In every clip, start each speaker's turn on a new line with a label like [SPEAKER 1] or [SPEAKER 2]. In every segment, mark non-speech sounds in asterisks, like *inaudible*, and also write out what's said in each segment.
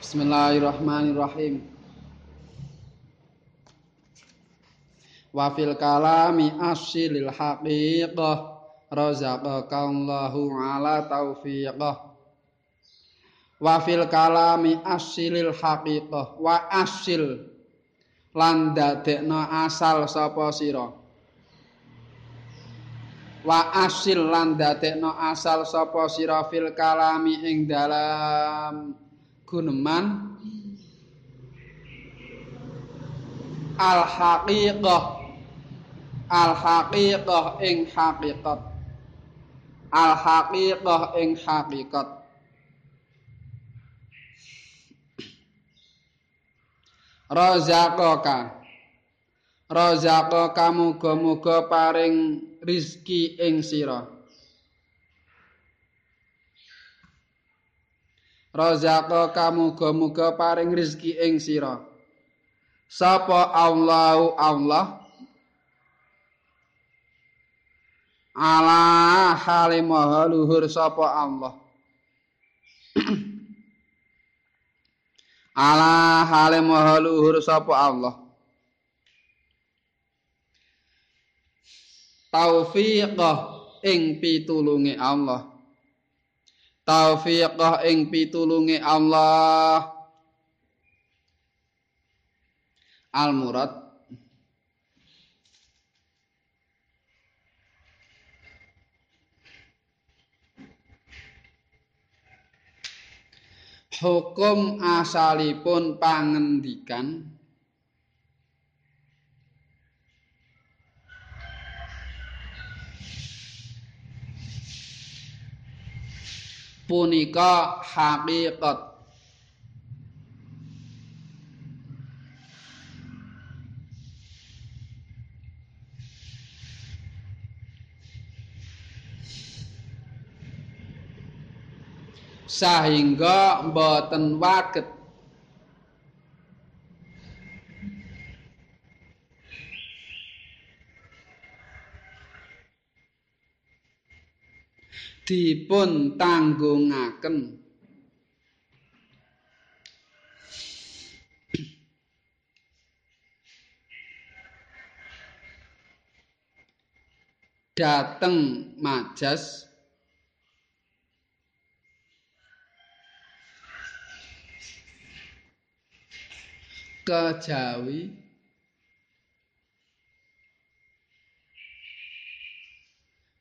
[SPEAKER 1] Bismillahirrahmanirrahim. Wa fil kalami asilil haqiqah razaqaka Allahu ala taufiqah. Wa fil kalami asilil haqiqah wa asil lan dadekno asal sapa sira. Wa asil lan dadekno asal sapa sira fil kalami ing dalam guneman al haqiqah al haqiqah ing haqiqat. Al haqiqah ing haqiqat. Razaqaka. Razaqaka muga-muga paring rizki ing sira razaqaka muga-muga paring rizki ing sira. Sapa Allahu Allah? Ala hale maha luhur sapa Allah? *clears throat* Ala hale maha luhur sapa Allah? Taufiqah ing pitulunge Allah taufiqah ing pitulunge Allah. Al murad hukum asalipun pangendikan punika hakikat sahingga mboten waget dipun tanggungaken dateng majas. Kejawi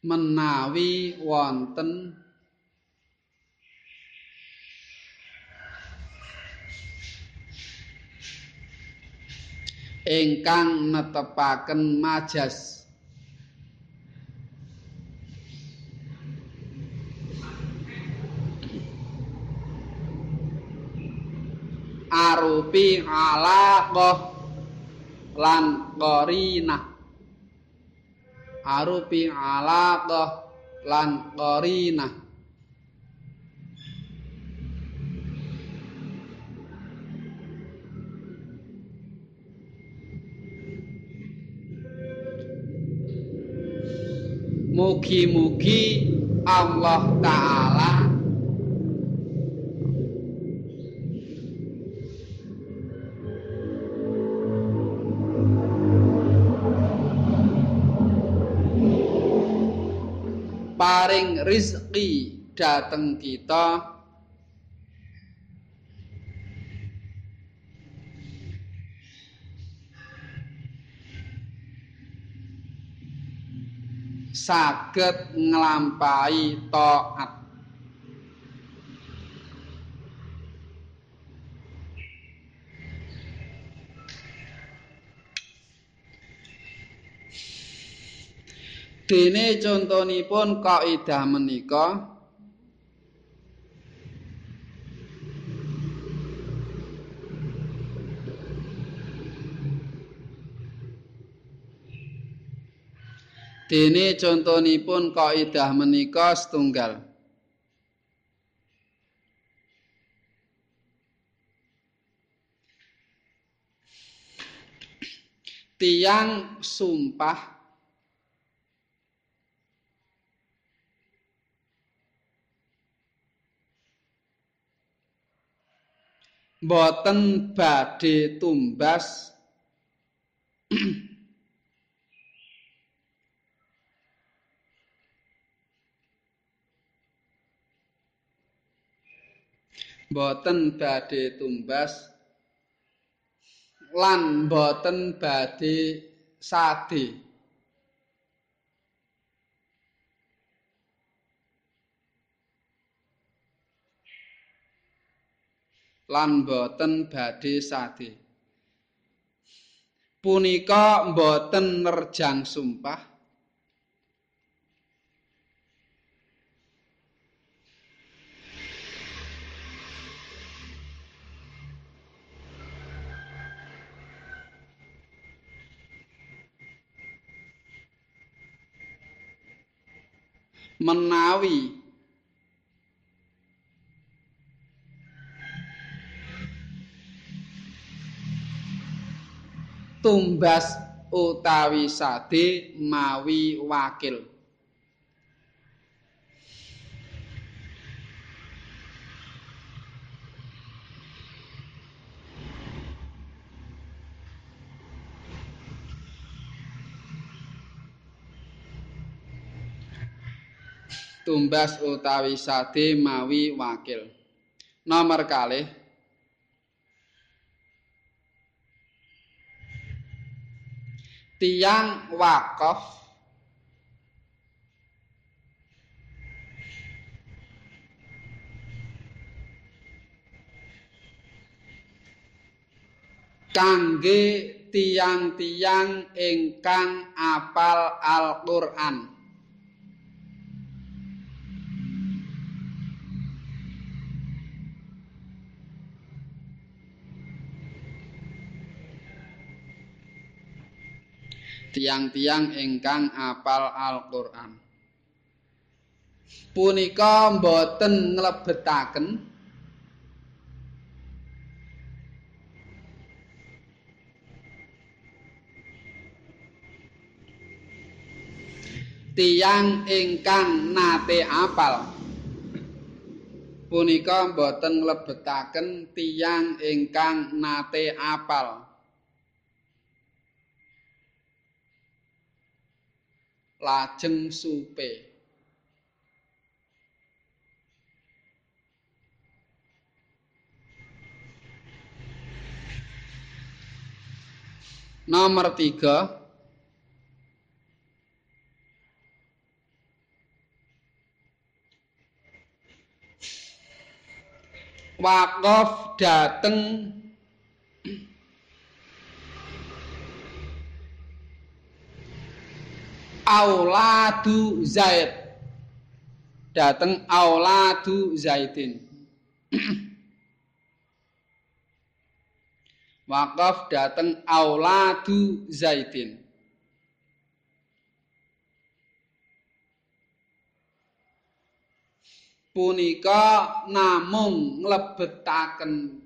[SPEAKER 1] menawi wonten ingkang netepaken majas. Arupi alaqah lan qarinah arupi alaqah lan qarinah. Mugi-mugi Allah Ta'ala rizki dateng kita. Saged nglampahi taat Dene contonipun kaidah menika? Dene contonipun kaidah menika setunggal. Tiang sumpah boten badhe tumbas. Boten badhe tumbas. Lan boten badhe sade lan boten badhe sade. Punika boten nerjang sumpah. Menawi tumbas utawi sade mawi wakil tumbas utawi sade mawi wakil. Nomor kalih tiang wakaf kangge tiang-tiang ingkang apal Al-Qur'an. Tiang-tiang ingkang apal Al-Qur'an. Punika boten nglebetaken. Tiang ingkang nate apal. Punika boten nglebetaken tiang ingkang nate apal lajeng supe. Nomor tiga. Wakaf dateng auladu Zaid. Dateng auladu Zaidin. *clears throat* Wakaf dateng auladu Zaidin. Punika namung nglebetaken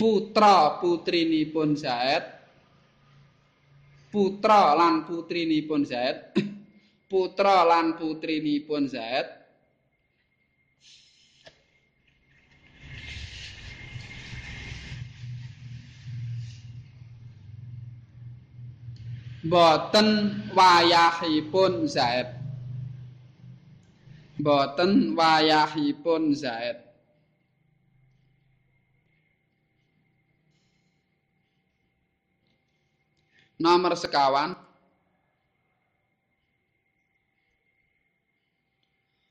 [SPEAKER 1] putra putrinipun Zaid. Putra lan putrinipun Zaid. *clears throat* Putra lan putrinipun Zaid. Boten wayahipun Zaid. Boten wayahipun Zaid nomor sekawan.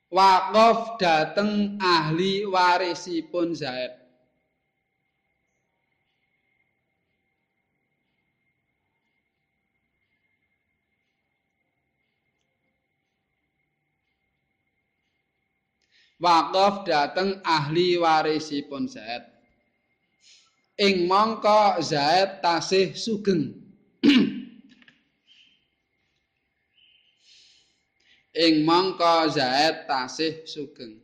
[SPEAKER 1] Wakaf dateng ahli warisipun Zaid. Wakaf dateng ahli warisipun Zaid. Ing mangka Zaid tasih sugeng ing mangka Zaid tasih sugeng.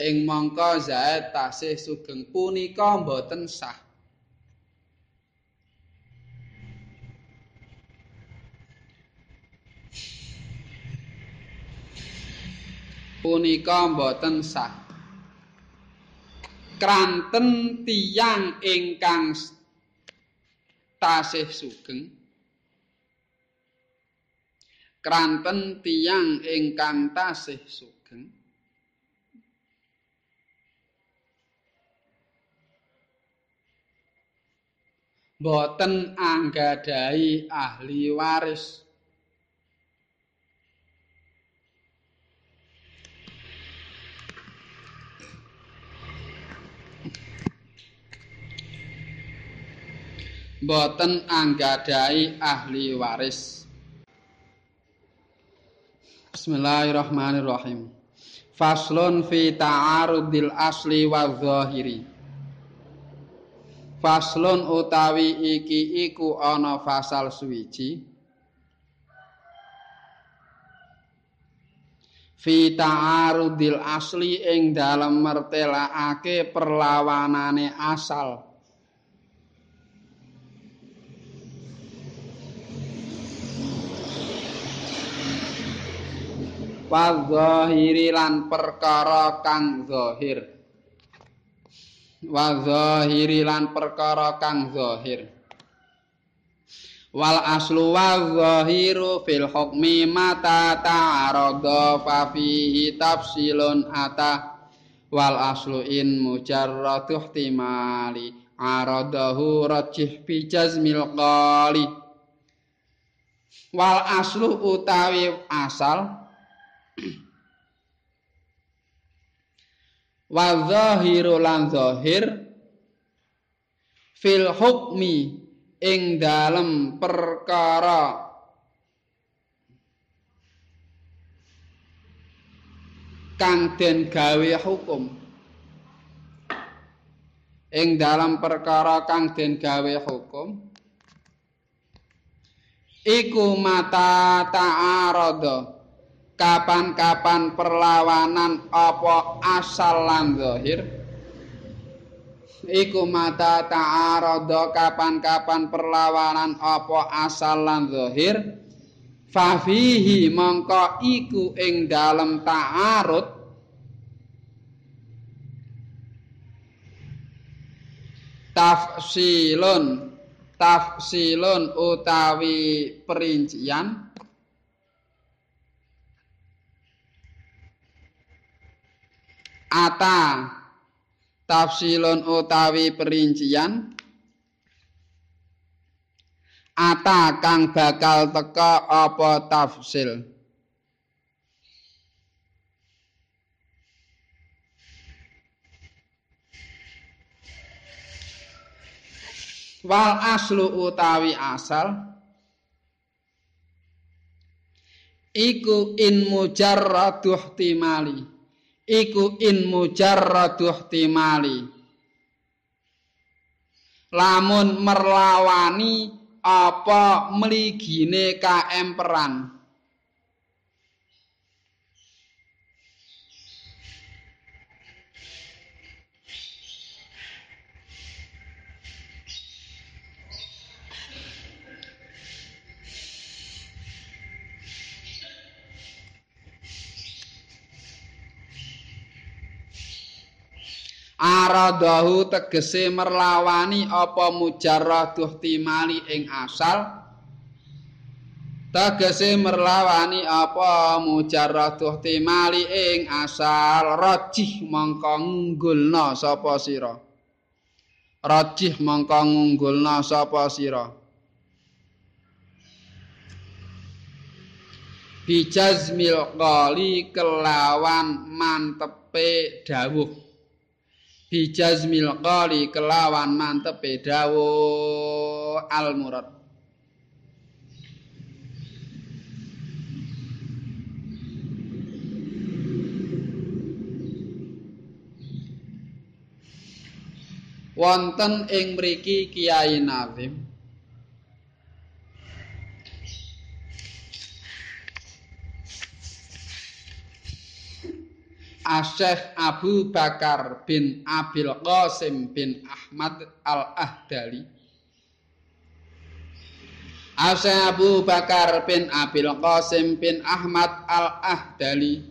[SPEAKER 1] ing mangka Zaid tasih sugeng punika boten sah punika boten sah kranten tiyang ingkang tasih sugeng. Kranten tiyang ingkang tasih sugeng. Boten anggadhahi ahli waris boten anggadhahi ahli waris. Bismillahirrahmanirrahim. Faslun fi ta'arudil asli wa zahiri. Faslun utawi iki iku ana fasal suwiji. Fi ta'arudil asli ing dalem mertelakake perlawanane asal. Wadhahiri lan perkara kang zahir. Wadhahiri lan perkara kang zahir. Wal aslu wadhahiru fil hukmi mata ta'arada fa fihi tafsilun ata. Wal aslu in mujarradu ihtimali aradahu rajih bi jazmil qali. Wal aslu utawi asal *clears throat* wa zahiru lan zahir fil hukmi ing dalem perkara. Kang den gawe hukum. Ing dalam perkara kang den gawe hukum iku mata ta'arada kapan-kapan perlawanan apa asal lan zahir? Iku mata ta'arada kapan-kapan perlawanan apa asal lan zahir. Fa mongko iku ing dalem ta'arud. Tafsilun tafsilun utawi perincian ata tafsilun utawi perincian. Ata kang bakal teka apa tafsil? Wal aslu utawi asal. Iku in mujarraduh timali iku in mujarradu ihtimali. Lamun merlawani apa mligine kaemperan aradahu tegese merlawani apa mujarraduh timali ing asal? Tegese merlawani apa mujarraduh timali ing asal? Rajih mongko ngunggulna sapa sira? Rajih mongko ngunggulna sapa sira? Bijazmil qali kelawan mantepe dawuh bijazmil qali kelawan mantepe dawuh al murad wonten ing mriki Kiai Nazim Asyikh Abu Bakar bin Abil Qasim bin Ahmad Al-Ahdali. Asyikh Abu Bakar bin Abil Qasim bin Ahmad Al-Ahdali.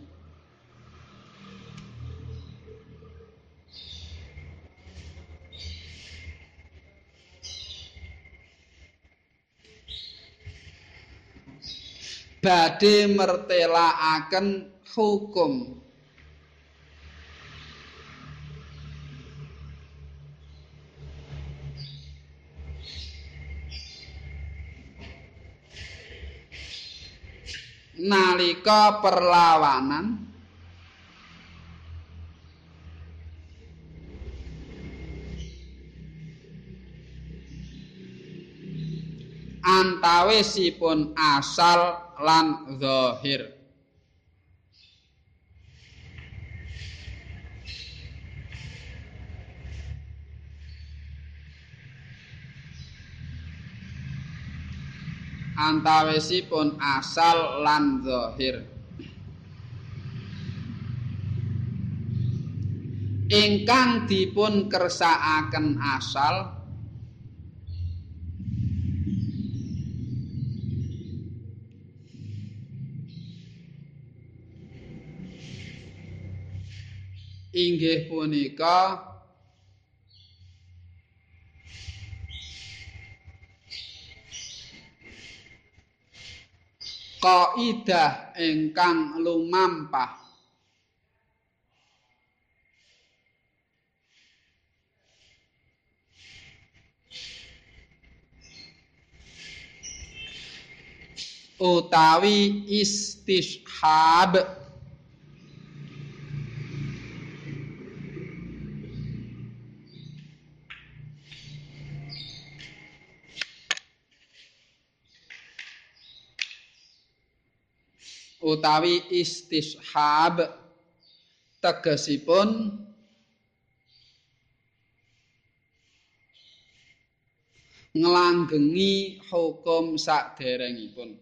[SPEAKER 1] Badhe mertelaaken hukum nalika perlawanan. Antawisipun asal lan zahir antawisipun asal lan zahir. Ingkang dipun kersakaken asal inggih punika kaidah ingkang lumampah. Utawi istishab utawi istishab tegesipun nglanggengi hukum saderengipun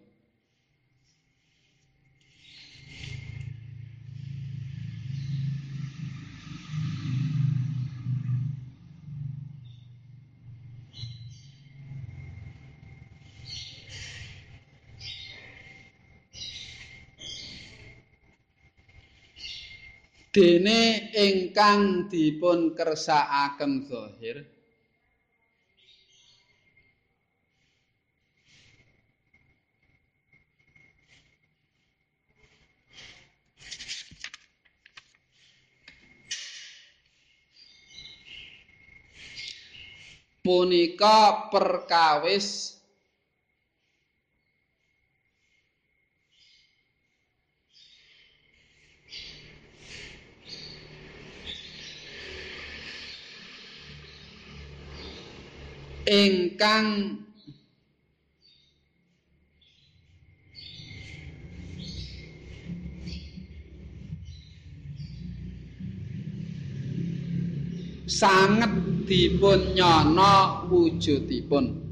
[SPEAKER 1] dene ingkang dipun kersakaken zahir. Punika perkawis ingkang sanget dipun nyono wujudipun.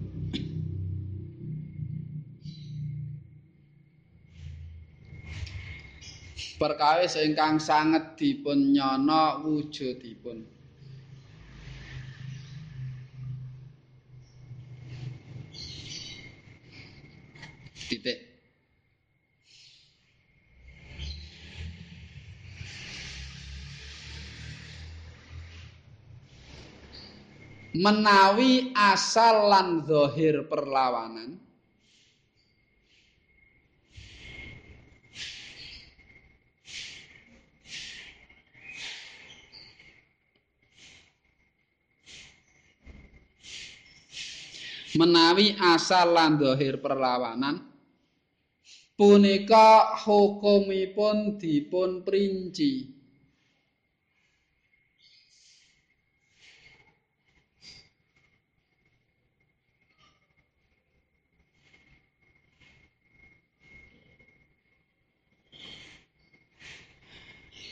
[SPEAKER 1] Perkawis ingkang sanget dipun nyono wujudipun titik menawi asal lan zahir perlawanan menawi asal lan zahir perlawanan punika hukumipun dipun princi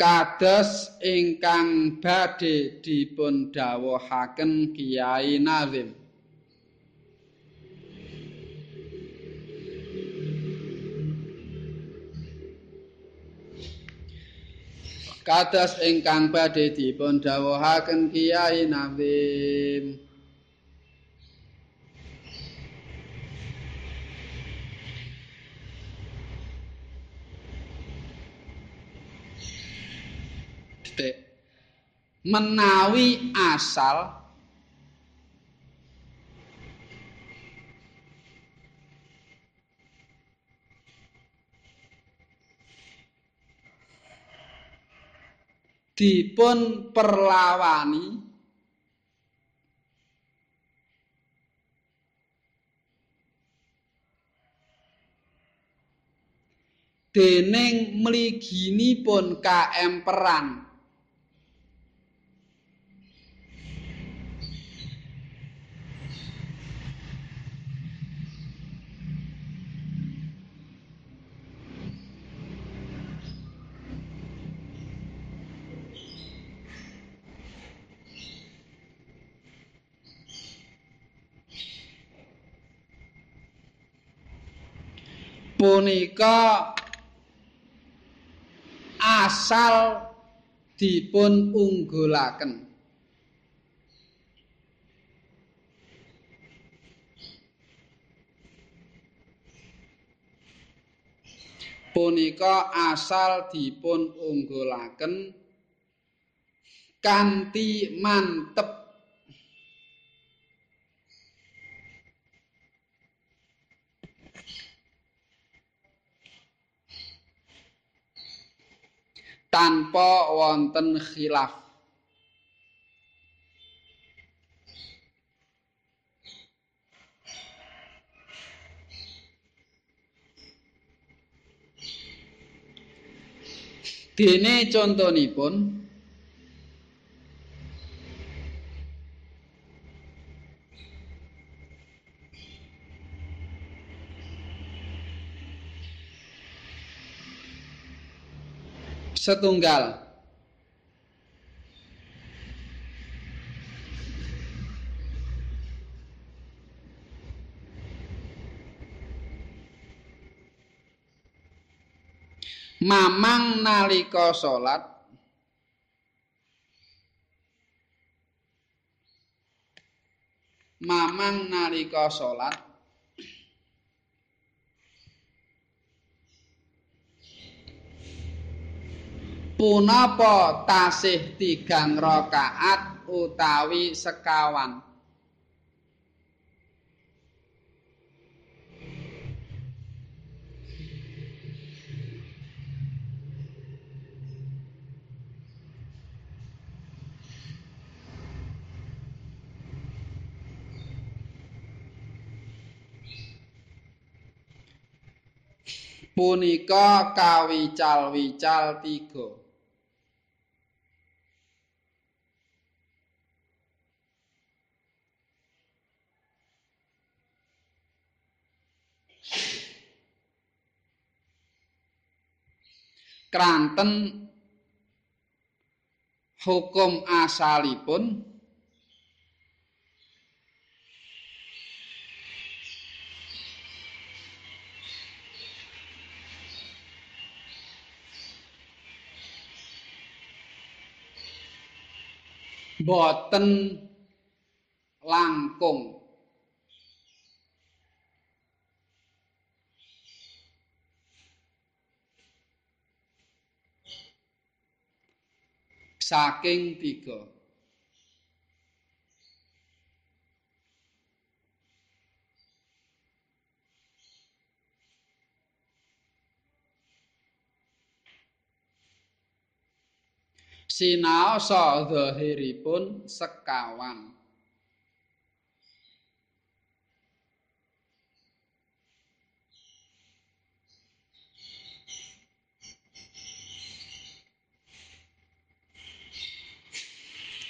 [SPEAKER 1] kados ingkang badhe dipun dawuhaken Kiai Nazim kados ingkang badhe dipun dawuhaken Kiai Nazim menawi asal dipun perlawani dening mliginipun kaemperan punika asal dipun unggulaken punika asal dipun unggulaken kanthi mantep tanpa wonten khilaf. Dene contonipun setunggal. Mamang nalika salat mamang nalika salat punapa tasih tigang rakaat utawi sekawan? Punika kawical-wical tiga kranten hukum asalipun. Boten langkung saking tiga. Sinaosa zahiripun sekawan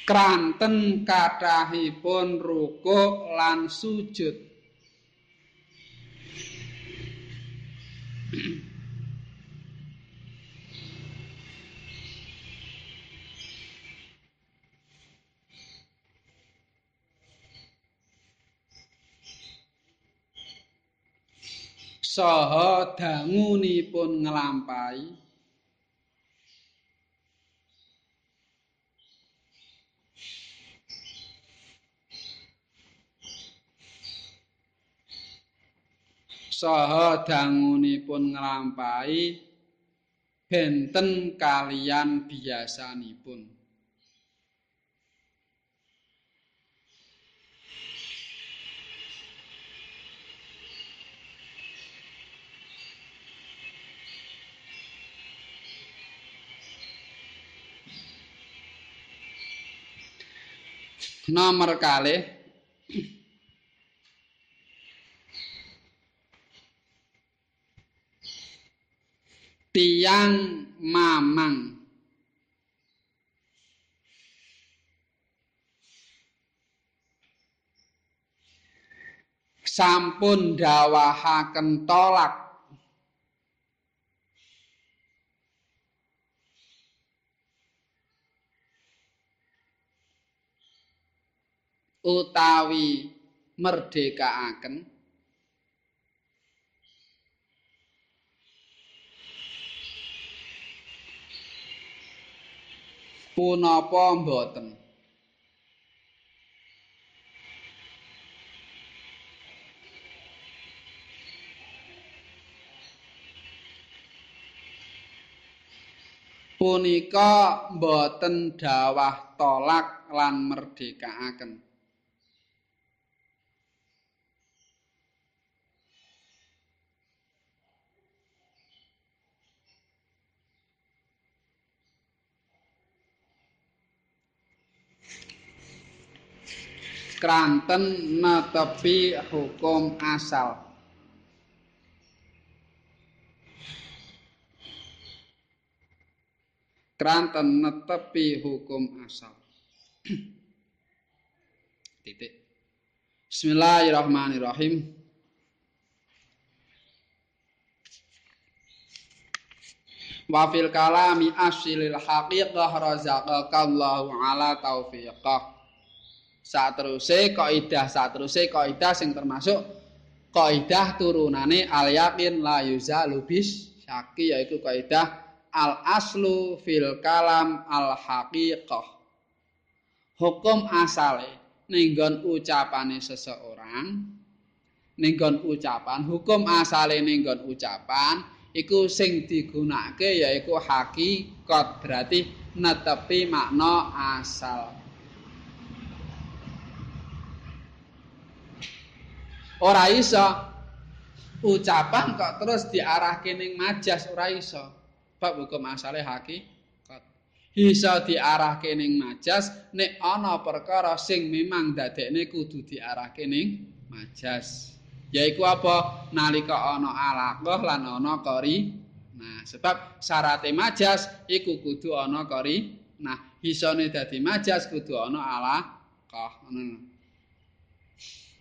[SPEAKER 1] kranten kathahipun rukuk lan sujud. Saha dangunipun nglampahi saha dangunipun nglampahi benten kalian biasanipun nomor kali tiang mamang. Sampun dawahaken tolak. Utawi merdekaaken punapa mboten? Punika mboten dawah tolak lan merdekaaken kranten netepi hukum asal. Kranten netepi hukum asal. *clears throat* Titik. Bismillahirrahmanirrahim. Wa fil kalami asilil haqiqah razaqakallahu ala taufiqah sateruse kaidah sateruse kaidah sing termasuk kaidah turunane al yakin la yuzalu bis syaki yaiku kaidah al aslu fil kalam al haqiqah. Hukum asale ninggon ucapane seseorang ninggon ucapan hukum asale ninggon ucapan iku sing digunakake yaiku hakikat berarti netepi makna asal ora iso. Ucapan kok terus diarahke ning majas ora iso. Bab hukum asale hakikat. Iso diarahke ning majas nek ana perkara sing memang dadekne kudu diarahke ning majas. Yaiku apa? Nalika ana alaqah lan ana kori. Nah sebab syarat majas iku kudu ana kori. Nah isone dadi majas kudu ana alaqah ngono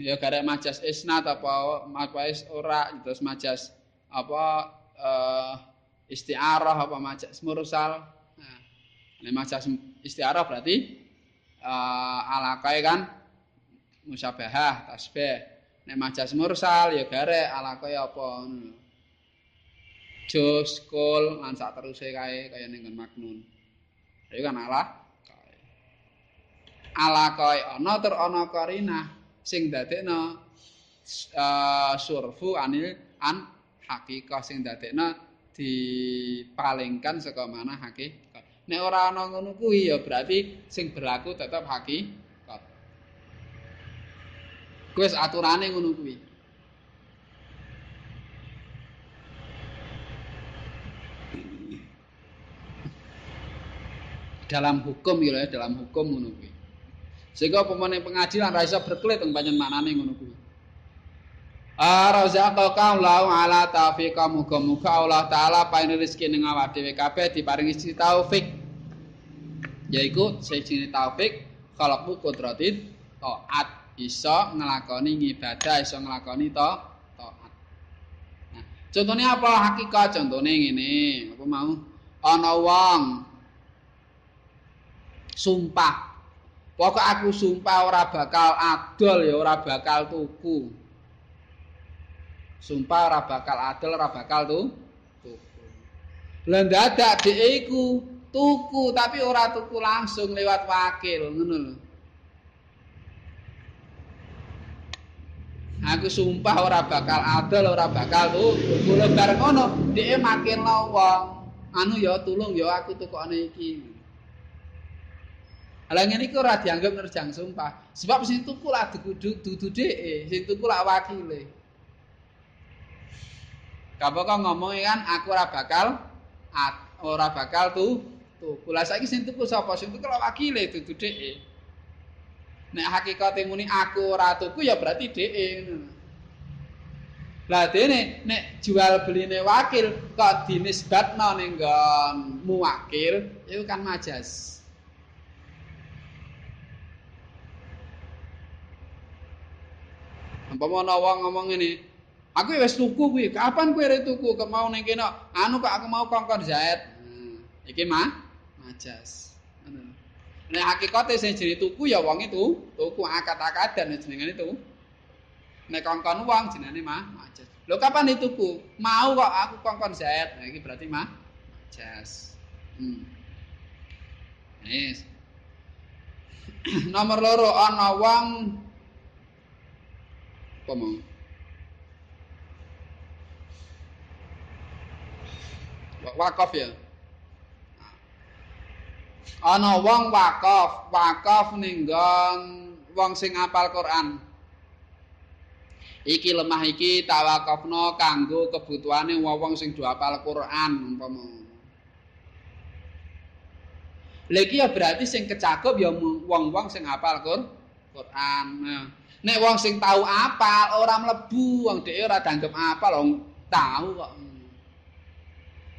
[SPEAKER 1] ya gara majas isnat apa majas ora terus majas apa uh, istiarah apa majas mursal. Nah ini majas istiarah berarti uh, alakai kan musabahah tasbih. Nek majas mursal ya gara alakai apa jos kol lan sak teruse kae kaya ning maknun. Iki kan ala alakai ana ter ana karinah sing dadekno uh, surfu anil an hakikah sing dadekno dipalingkan saka mana hakikat. Nek ora ana ngono kuwi ya berarti sing berlaku tetap hakikat. Kuwi aturane ngono kuwi. dalam hukum ya dalam hukum ngono kuwi. Sehingga pemene pengadilan ra iso berkelit teng panjen maknane ngono kuwi. Arzaqaka Allahu ala taufiqa muga-muga Allah taala paring rezeki ning awak dhewe kabeh diparingi taufik. Yaiku sejine taufik khalaqu qudratin taat iso nglakoni ibadah iso nglakoni to taat. Nah, contohnya apa hakikat contohnya ngene apa mau ana wong sumpah Pokok aku sumpah ora bakal adol ya ora bakal tuku. Sumpah ora bakal adol ora bakal tu tuku. Lah dadak dhek iku tuku tapi ora tuku langsung lewat wakil ngono lho. Aku sumpah ora bakal adol ora bakal tuku kula bareng ngono dhek makin lawang anu ya tulung ya aku tukokane iki Lah ngene iki ora dianggap nerjang sumpah. Sebab sing tuku lah dudu dudu dhek, sing tuku lah wakile. Kok ngomong kan aku ora bakal ora bakal tu tuku. Lah saiki sing tuku sapa? Sing tuku lah wakile dudu dhek. Nek hakikate muni aku ora tuku ya berarti dhek ngono. Lah dene nek jual beline wakil kok dinisbatno ning nggon muwakil itu kan majas. Ana wong ngomong ngene, aku wis tuku kuwi, kapan kowe arep tuku? Kok mau ning kene? Anu kok aku mau kongkon zaid. Hmm, iki mah majas. Ngono. Nek hakikate sing jenenge tuku ya wong itu tuku akad-akadan jenenge itu. Nek kongkon wong jenenge mah majas. Lho kapan dituku? Mau kok aku kongkon zaid. Nah iki berarti mah majas. Hmm. *clears throat* Nomor loro ana wong apa mau? Wakaf ya. Ana wong wakaf, wakaf ning wong sing apal Quran. Iki lemah iki tawakafno kanggo kebutuhane wong sing do apal Quran umpama. Lagi ya berarti sing kecakup ya wong-wong sing apal Quran. Nah. Nek wong sing tahu apal ora mlebu, wong dhek ora danggep apal, wong tahu kok.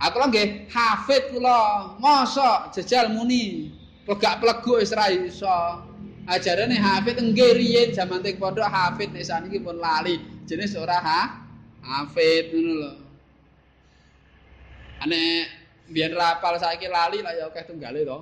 [SPEAKER 1] Aku lho nggih hafid kula, mosok jejal muni. Pegak plegu wis ra iso. Ajarane hafid nggih riyen jaman teng pondok hafid nek saniki pun lali. Jenis ora ha hafid ngono lho. Ane biyen ra apal saiki lali lah ya akeh tunggale to.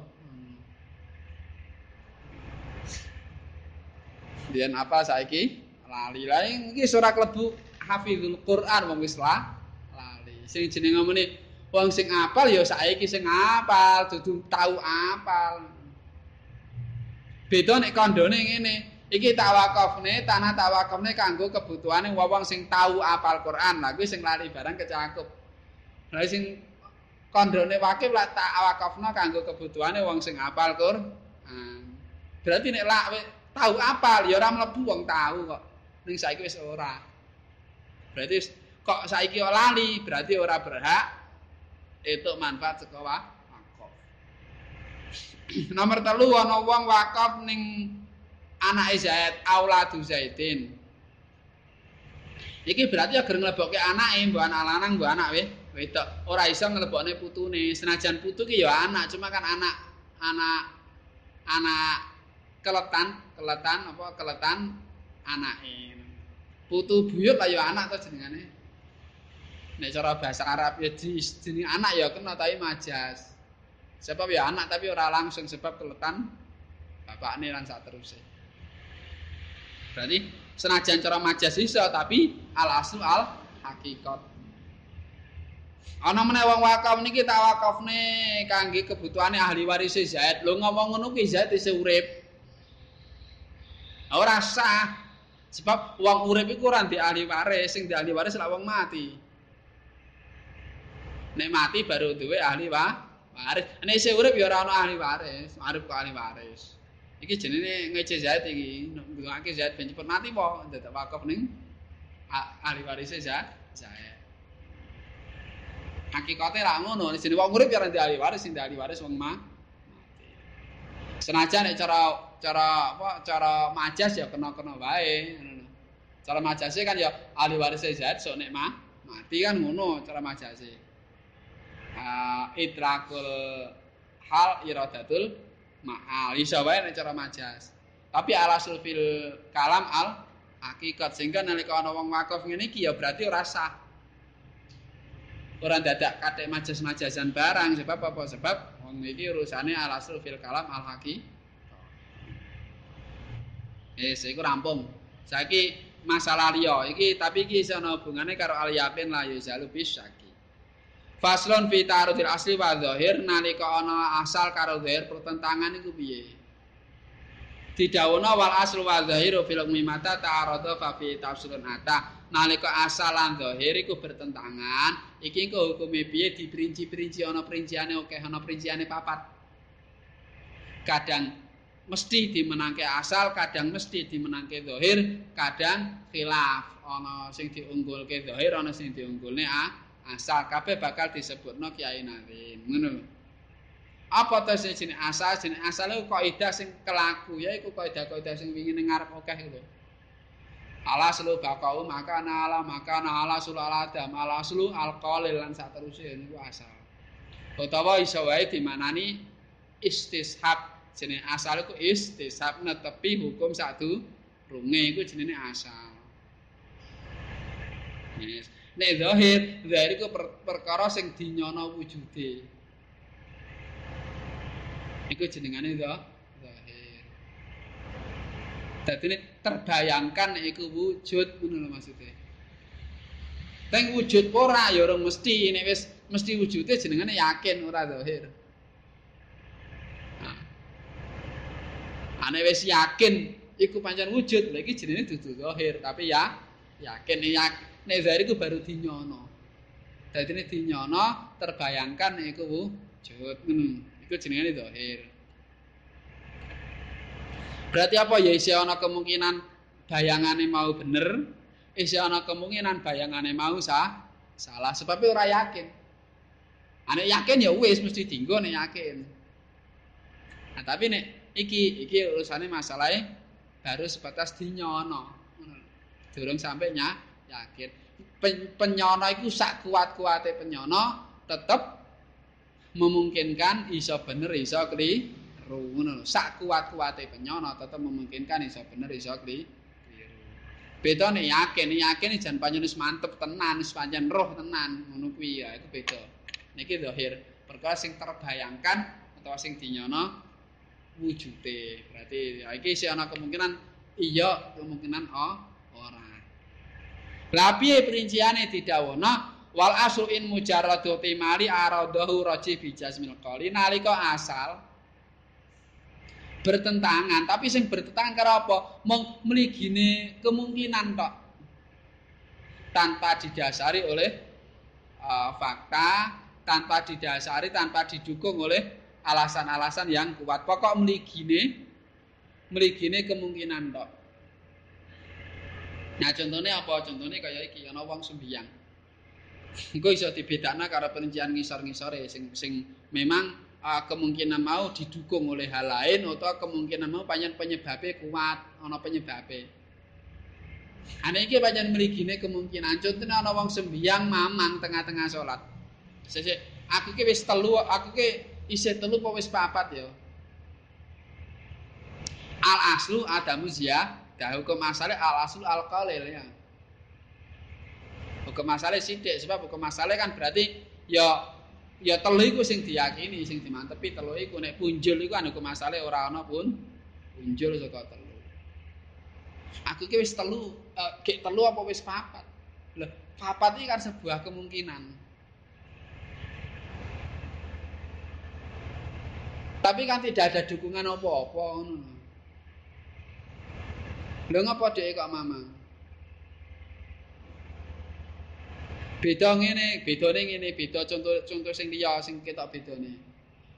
[SPEAKER 1] Biyen apa saiki? Lali. Lah iki ora klebu hafizul Quran wong wis lali. Sing jenenge ngomongne wong sing apal ya saiki sing apal, dudu tau apal. Beda nek kandhane ngene. Iki tawakufne, tanah tawakufne kanggo kebutuhane wong sing tau apal Quran. Lah kuwi sing lali barang kecakup. Lah sing kandhane wakif lah tawakufna kanggo kebutuhane wong sing apal Quran. Berarti nek lak tahu apal ya ora mlebu wong tahu kok. Ning saiki wis ora. Berarti kok saiki kok lali, berarti ora berhak itu manfaat saka wakaf. *clears throat* Nomor telu ana wong wakaf ning anake Zaid, auladu Zaidin. Iki berarti agar nglebokke anake, mbok anak lanang, mbok anak wedok. Ora iso nglebokne putune. Senajan putu ki ya anak, cuma kan anak anak anak keletan, keletan apa keletan anake. Putu buyut lah ya anak to jenengane. Nek cara bahasa Arab ya jeneng anak ya kena tapi majas. Sebab ya anak tapi ora langsung sebab keletan bapakne lan sak teruse. Berarti senajan cara majas iso tapi al aslu al hakikat. Ana meneh wong wakaf niki tak wakafne kangge kebutuhane ahli waris Zaid. Lho ngomong ngono kuwi Zaid isih urip. Ora sah. Sebab wong urip iku ora di ahli waris sing di ahli waris lak wong mati. Nek mati baru duwe ahli wa waris. Nek isih urip ya ora ana ahli waris arep ahli waris. Iki jenenge ngece zat iki. Ndungake zat ben cepet mati po dadak wakaf ning ahli waris zat zat hakikate ra ngono jenenge wong urip ya ora di ahli waris sing di ahli waris wong mati. Senajan nek cara cara apa cara majas ya kena-kena wae cara majase kan ya ahli waris zat sok nek mah mati kan ngono cara majase. Uh, idrakul hal iradatul ma'al. Iso wae nek cara majas. Tapi alasul fil kalam al hakikat. Sehingga nalika ana wong wakaf ngene iki ya berarti ora sah. Ora dadak kathek majas-majasan barang. Sebab apa? Sebab wong iki urusane alasul fil kalam al hakikat Wis iku rampung. Saiki masalah liya iki tapi iki iso ana hubungane karo al yakin la yuzalu bisyaki. Faslon fi tarudil asli wa zahir nalika ana asal karo zahir pertentangan iku piye? didhawuhna wal aslu wa zahiru fil mimata ta'arada fa fi tafsirun ata nalika asal lan zahir iku bertentangan iki engko hukume piye diperinci-perinci ana perinciane oke ana perinciane papat kadang mesti dimenangke asal kadang mesti dimenangke zahir kadang khilaf. Ana sing diunggulke zahir ana sing diunggulne asal. Kabeh bakal disebutno kiai nazim ngono. Apa to sing jenenge asal? Jenenge asal iku kaidah sing kelaku ya iku kaidah-kaidah sing wingi ning ngarep akeh iku ala sulu bakau maka ala maka ala sulu ala adam ala sulu alqalil lan saterusé niku asal. Utawa iso wae dimanani istishab jenenge asal iku istishab netepi hukum satu runge iku jenenge asal yes. nek zahir zahir iku per perkara sing dinyono wujude iku jenengane zahir. Dadi terbayangkan iku wujud ngono lho maksude. Teng wujud ora ya ora mesti nek wis mesti wujude jenengane yakin ora zahir. Ane wis yakin iku pancen wujud, lha iki jenenge dudu zahir, tapi ya yakin nek nek zahir iku baru dinyono. Dadi nek dinyono terbayangkan iku wujud. Hmm. iku jenengane zahir. Berarti apa ya isi ana kemungkinan bayangane mau bener, isi ana kemungkinan bayangane mau sah, salah sebab ora yakin. Ane yakin ya wis mesti dinggo nek yakin. Nah, tapi nek iki iki urusane masalahe baru sebatas dinyono. Durung sampai nya yakin. penyono iku sak kuat-kuate penyono tetep memungkinkan iso bener iso keliru ngono sak kuat-kuate penyono tetep memungkinkan iso bener iso keliru beda nek yakin yakin jan panjenengan wis mantep tenan wis pancen roh tenan ngono kuwi ya iku beda niki zahir perkara sing terbayangkan atau sing dinyono wujude berarti iki sih ana kemungkinan iya kemungkinan oh ora. Lha piye perinciane didhawuhna wal aslu in mujarradu timali aradahu raji bi qali nalika asal bertentangan tapi sing bertentangan karo apa? Mung mligine kemungkinan tok. Tanpa didasari oleh uh, fakta tanpa didasari tanpa didukung oleh alasan-alasan yang kuat. Pokok mligine mligine kemungkinan tok. Nah contohnya apa? Contohnya kayak iki ana wong sembiang. Engko iso dibedakna karo perincian ngisor-ngisore sing sing memang uh, kemungkinan mau didukung oleh hal lain atau kemungkinan mau panjang penyebabnya kuat ana penyebabnya. Ane iki panjang mligine kemungkinan. Contohnya ana wong sembiang mamang tengah-tengah salat. Sesuk aku ki wis telu aku ki isih telu apa wis papat ya. Al aslu adamu zia, dah hukum asale al aslu al qalil ya. Hukum masalah sithik sebab hukum masalah kan berarti ya ya telu iku sing diyakini, sing dimantepi telu iku nek punjul iku kan hukum masalah ora ana pun punjul saka telu. Aku ki wis telu, uh, gek telu apa wis papat? Lah, papat iki kan sebuah kemungkinan. Tapi kan tidak ada dukungan apa-apa ngono. Lha ngapa dhek kok mamang? beda ngene, bedane ngene, beda contoh-contoh sing liya sing ketok bedane.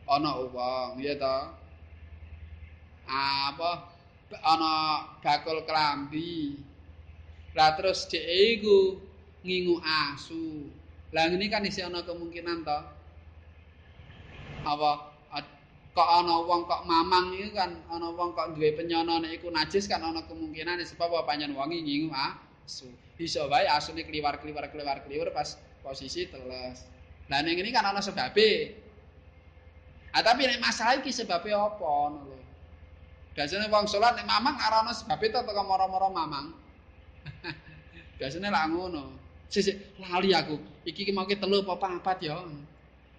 [SPEAKER 1] Ana wong, ya ta. Apa ana bakul klambi. Lah terus dhek iku ngingu asu. Lah ngene kan isih ana kemungkinan to. Apa kok ana wong kok mamang iku kan ana wong kok duwe penyono nek iku najis kan ana kemungkinan sebab apa panjen wong ngingu asu. bisa wae asune kliwar-kliwar kliwar-kliwar pas posisi teles. Lah ning ini kan ana sebabe. Ah tapi nek masalah iki sebabe apa ngono lho. Biasane wong salat nek mamang ora ana sebabe to teko moro-moro mamang. *laughs* Biasane lak ngono. Sik lali aku. Iki ki mau ki telu apa papat ya.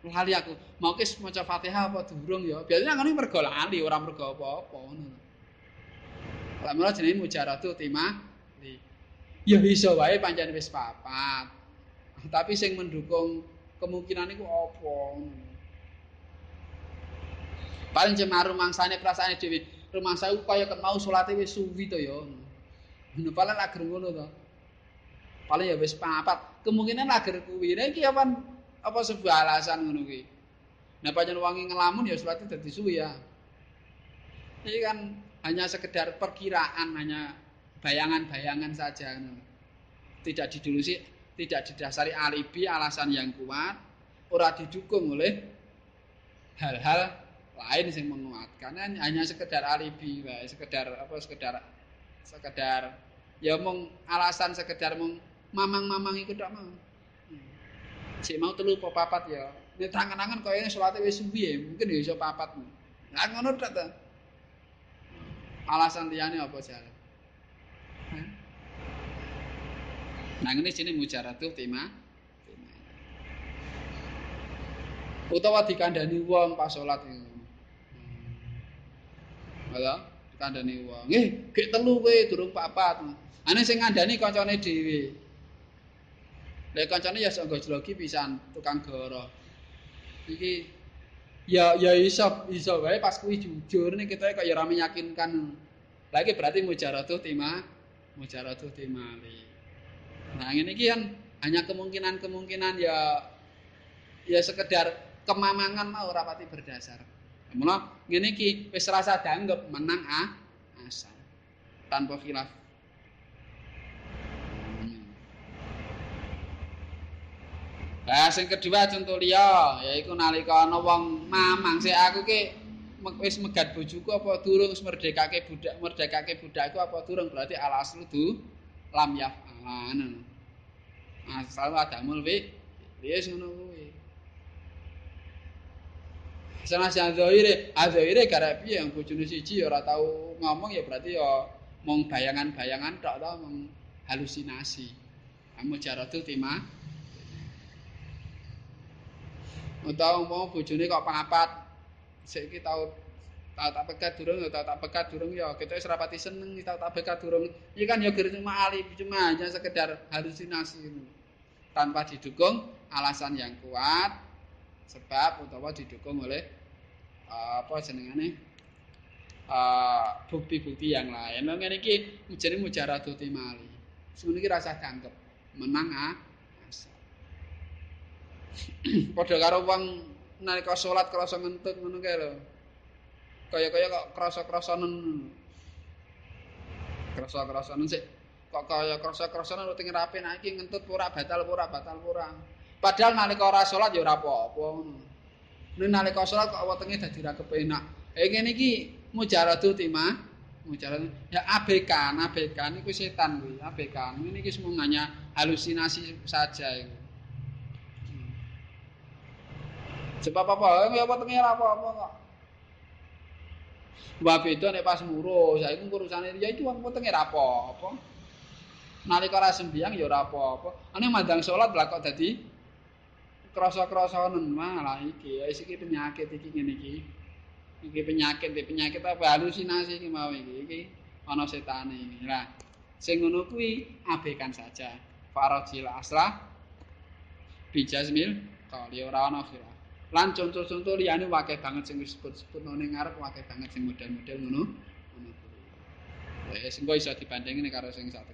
[SPEAKER 1] Lali aku. Mau ki maca Fatihah apa durung ya. Biasane ngono mergo lali ora mergo apa-apa ngono. Lah mula jenenge mujaratu timah ya iso wae pancen wis papat. Tapi sing mendukung kemungkinan iku apa? Paling cemaru mangsane perasaane dhewe. rumah saya kaya ket mau salate wis suwi to ya. Ngono paling agar ngono to. Paling ya wis papat. Kemungkinan agar kuwi. Nah iki apa apa sebuah alasan ngono kuwi. Nah pancen wangi ngelamun ya salate dadi suwi ya. Ini kan hanya sekedar perkiraan, hanya bayangan-bayangan saja. Tidak didulusi, tidak didasari alibi, alasan yang kuat, ora didukung oleh hal-hal lain yang menguatkan hanya sekedar alibi sekedar apa sekedar sekedar ya mung alasan sekedar mung mamang-mamang iku tok mau cek mau telu apa papat ya ini tangan-tangan kaya ini sholatnya wis ya mungkin ya iso papat nah ngono tok ta alasan liyane apa jalan Nah ini sini mujaratuh tema utawa dikandani wong pas salat iku. Halo, dikandani wong. Nggih, gek telu kowe durung papat. Ane sing ngandani kancane dhewe. Lek kancane ya sok gojlogi pisan tukang goro. Iki ya ya iso iso wae pas kuwi jujur nih kita kok ya ora meyakinkan. Lagi berarti mujaratuh tema mujaratuh timali. Nah, ini kan hanya kemungkinan-kemungkinan ya ya sekedar kemamangan mau rapati berdasar. Mula ngene iki wis rasa dianggap menang ah asal tanpa khilaf. Nah, sing kedua contoh liya yaiku nalika ana wong mamang sik aku ki wis megat bojoku apa durung wis merdekake budak merdekake budakku apa durung berarti al aslu du lam yafalan. Asal adamul wi wis ngono kuwi. Senajan zahire, azahire gara piye yang bojone siji ora tau ngomong ya berarti ya mung bayangan-bayangan tok to mung halusinasi. Kamu jaratul tema. Utawa mau bojone kok papat. Saiki tau tau tak pekat durung tau tak pekat durung ya kita wis rapati seneng tau tak pekat durung. Iki kan ya cuma ali cuma hanya sekedar halusinasi itu. Tanpa didukung alasan yang kuat sebab utawa didukung oleh uh, apa jenengane uh, bukti-bukti yang lain. Lha ngene iki jenenge mujaratu timali. Semono iki rasa dianggep menang ah. Padha karo wong nalika salat krasa ngentut ngono kae lho. Kaya-kaya kok krasa-krasanen. Krasa-krasanen sik kok kaya krasa-krasanen teng rapi nek iki ngentut ora batal ora batal ora. Padahal nalika ora salat ya ora apa-apa. Nek nalika salat kok wetenge dadi ra kepenak. Eh ngene iki mujaratu timah. Mujaratu ya abekan, abekan iku setan kuwi, abekan. Ini iki semua hanya halusinasi saja itu. Hmm. Sebab apa? Ya wetenge ora apa-apa kok. Wa beda nek pas muro, saiki urusane ya itu wong wetenge ora apa-apa. Nalika ora sembiang ya apa-apa. Ane mandang salat lah kok dadi krasa-krasanen malah iki. Wis iki penyakit iki ngene iki. Iki penyakit iki penyakit apa? Halusinasi iki mau iki. Iki ana setane iki. Lah sing ngono kuwi abekan saja. Farajil asra bijazmil kali ora ana khilaf lan contoh-contoh liyane wakeh banget sing disebut-sebut nang ngarep wakeh banget sing model-model ngono. Ngono. Kuwi engko iso dibandingin karo sing sak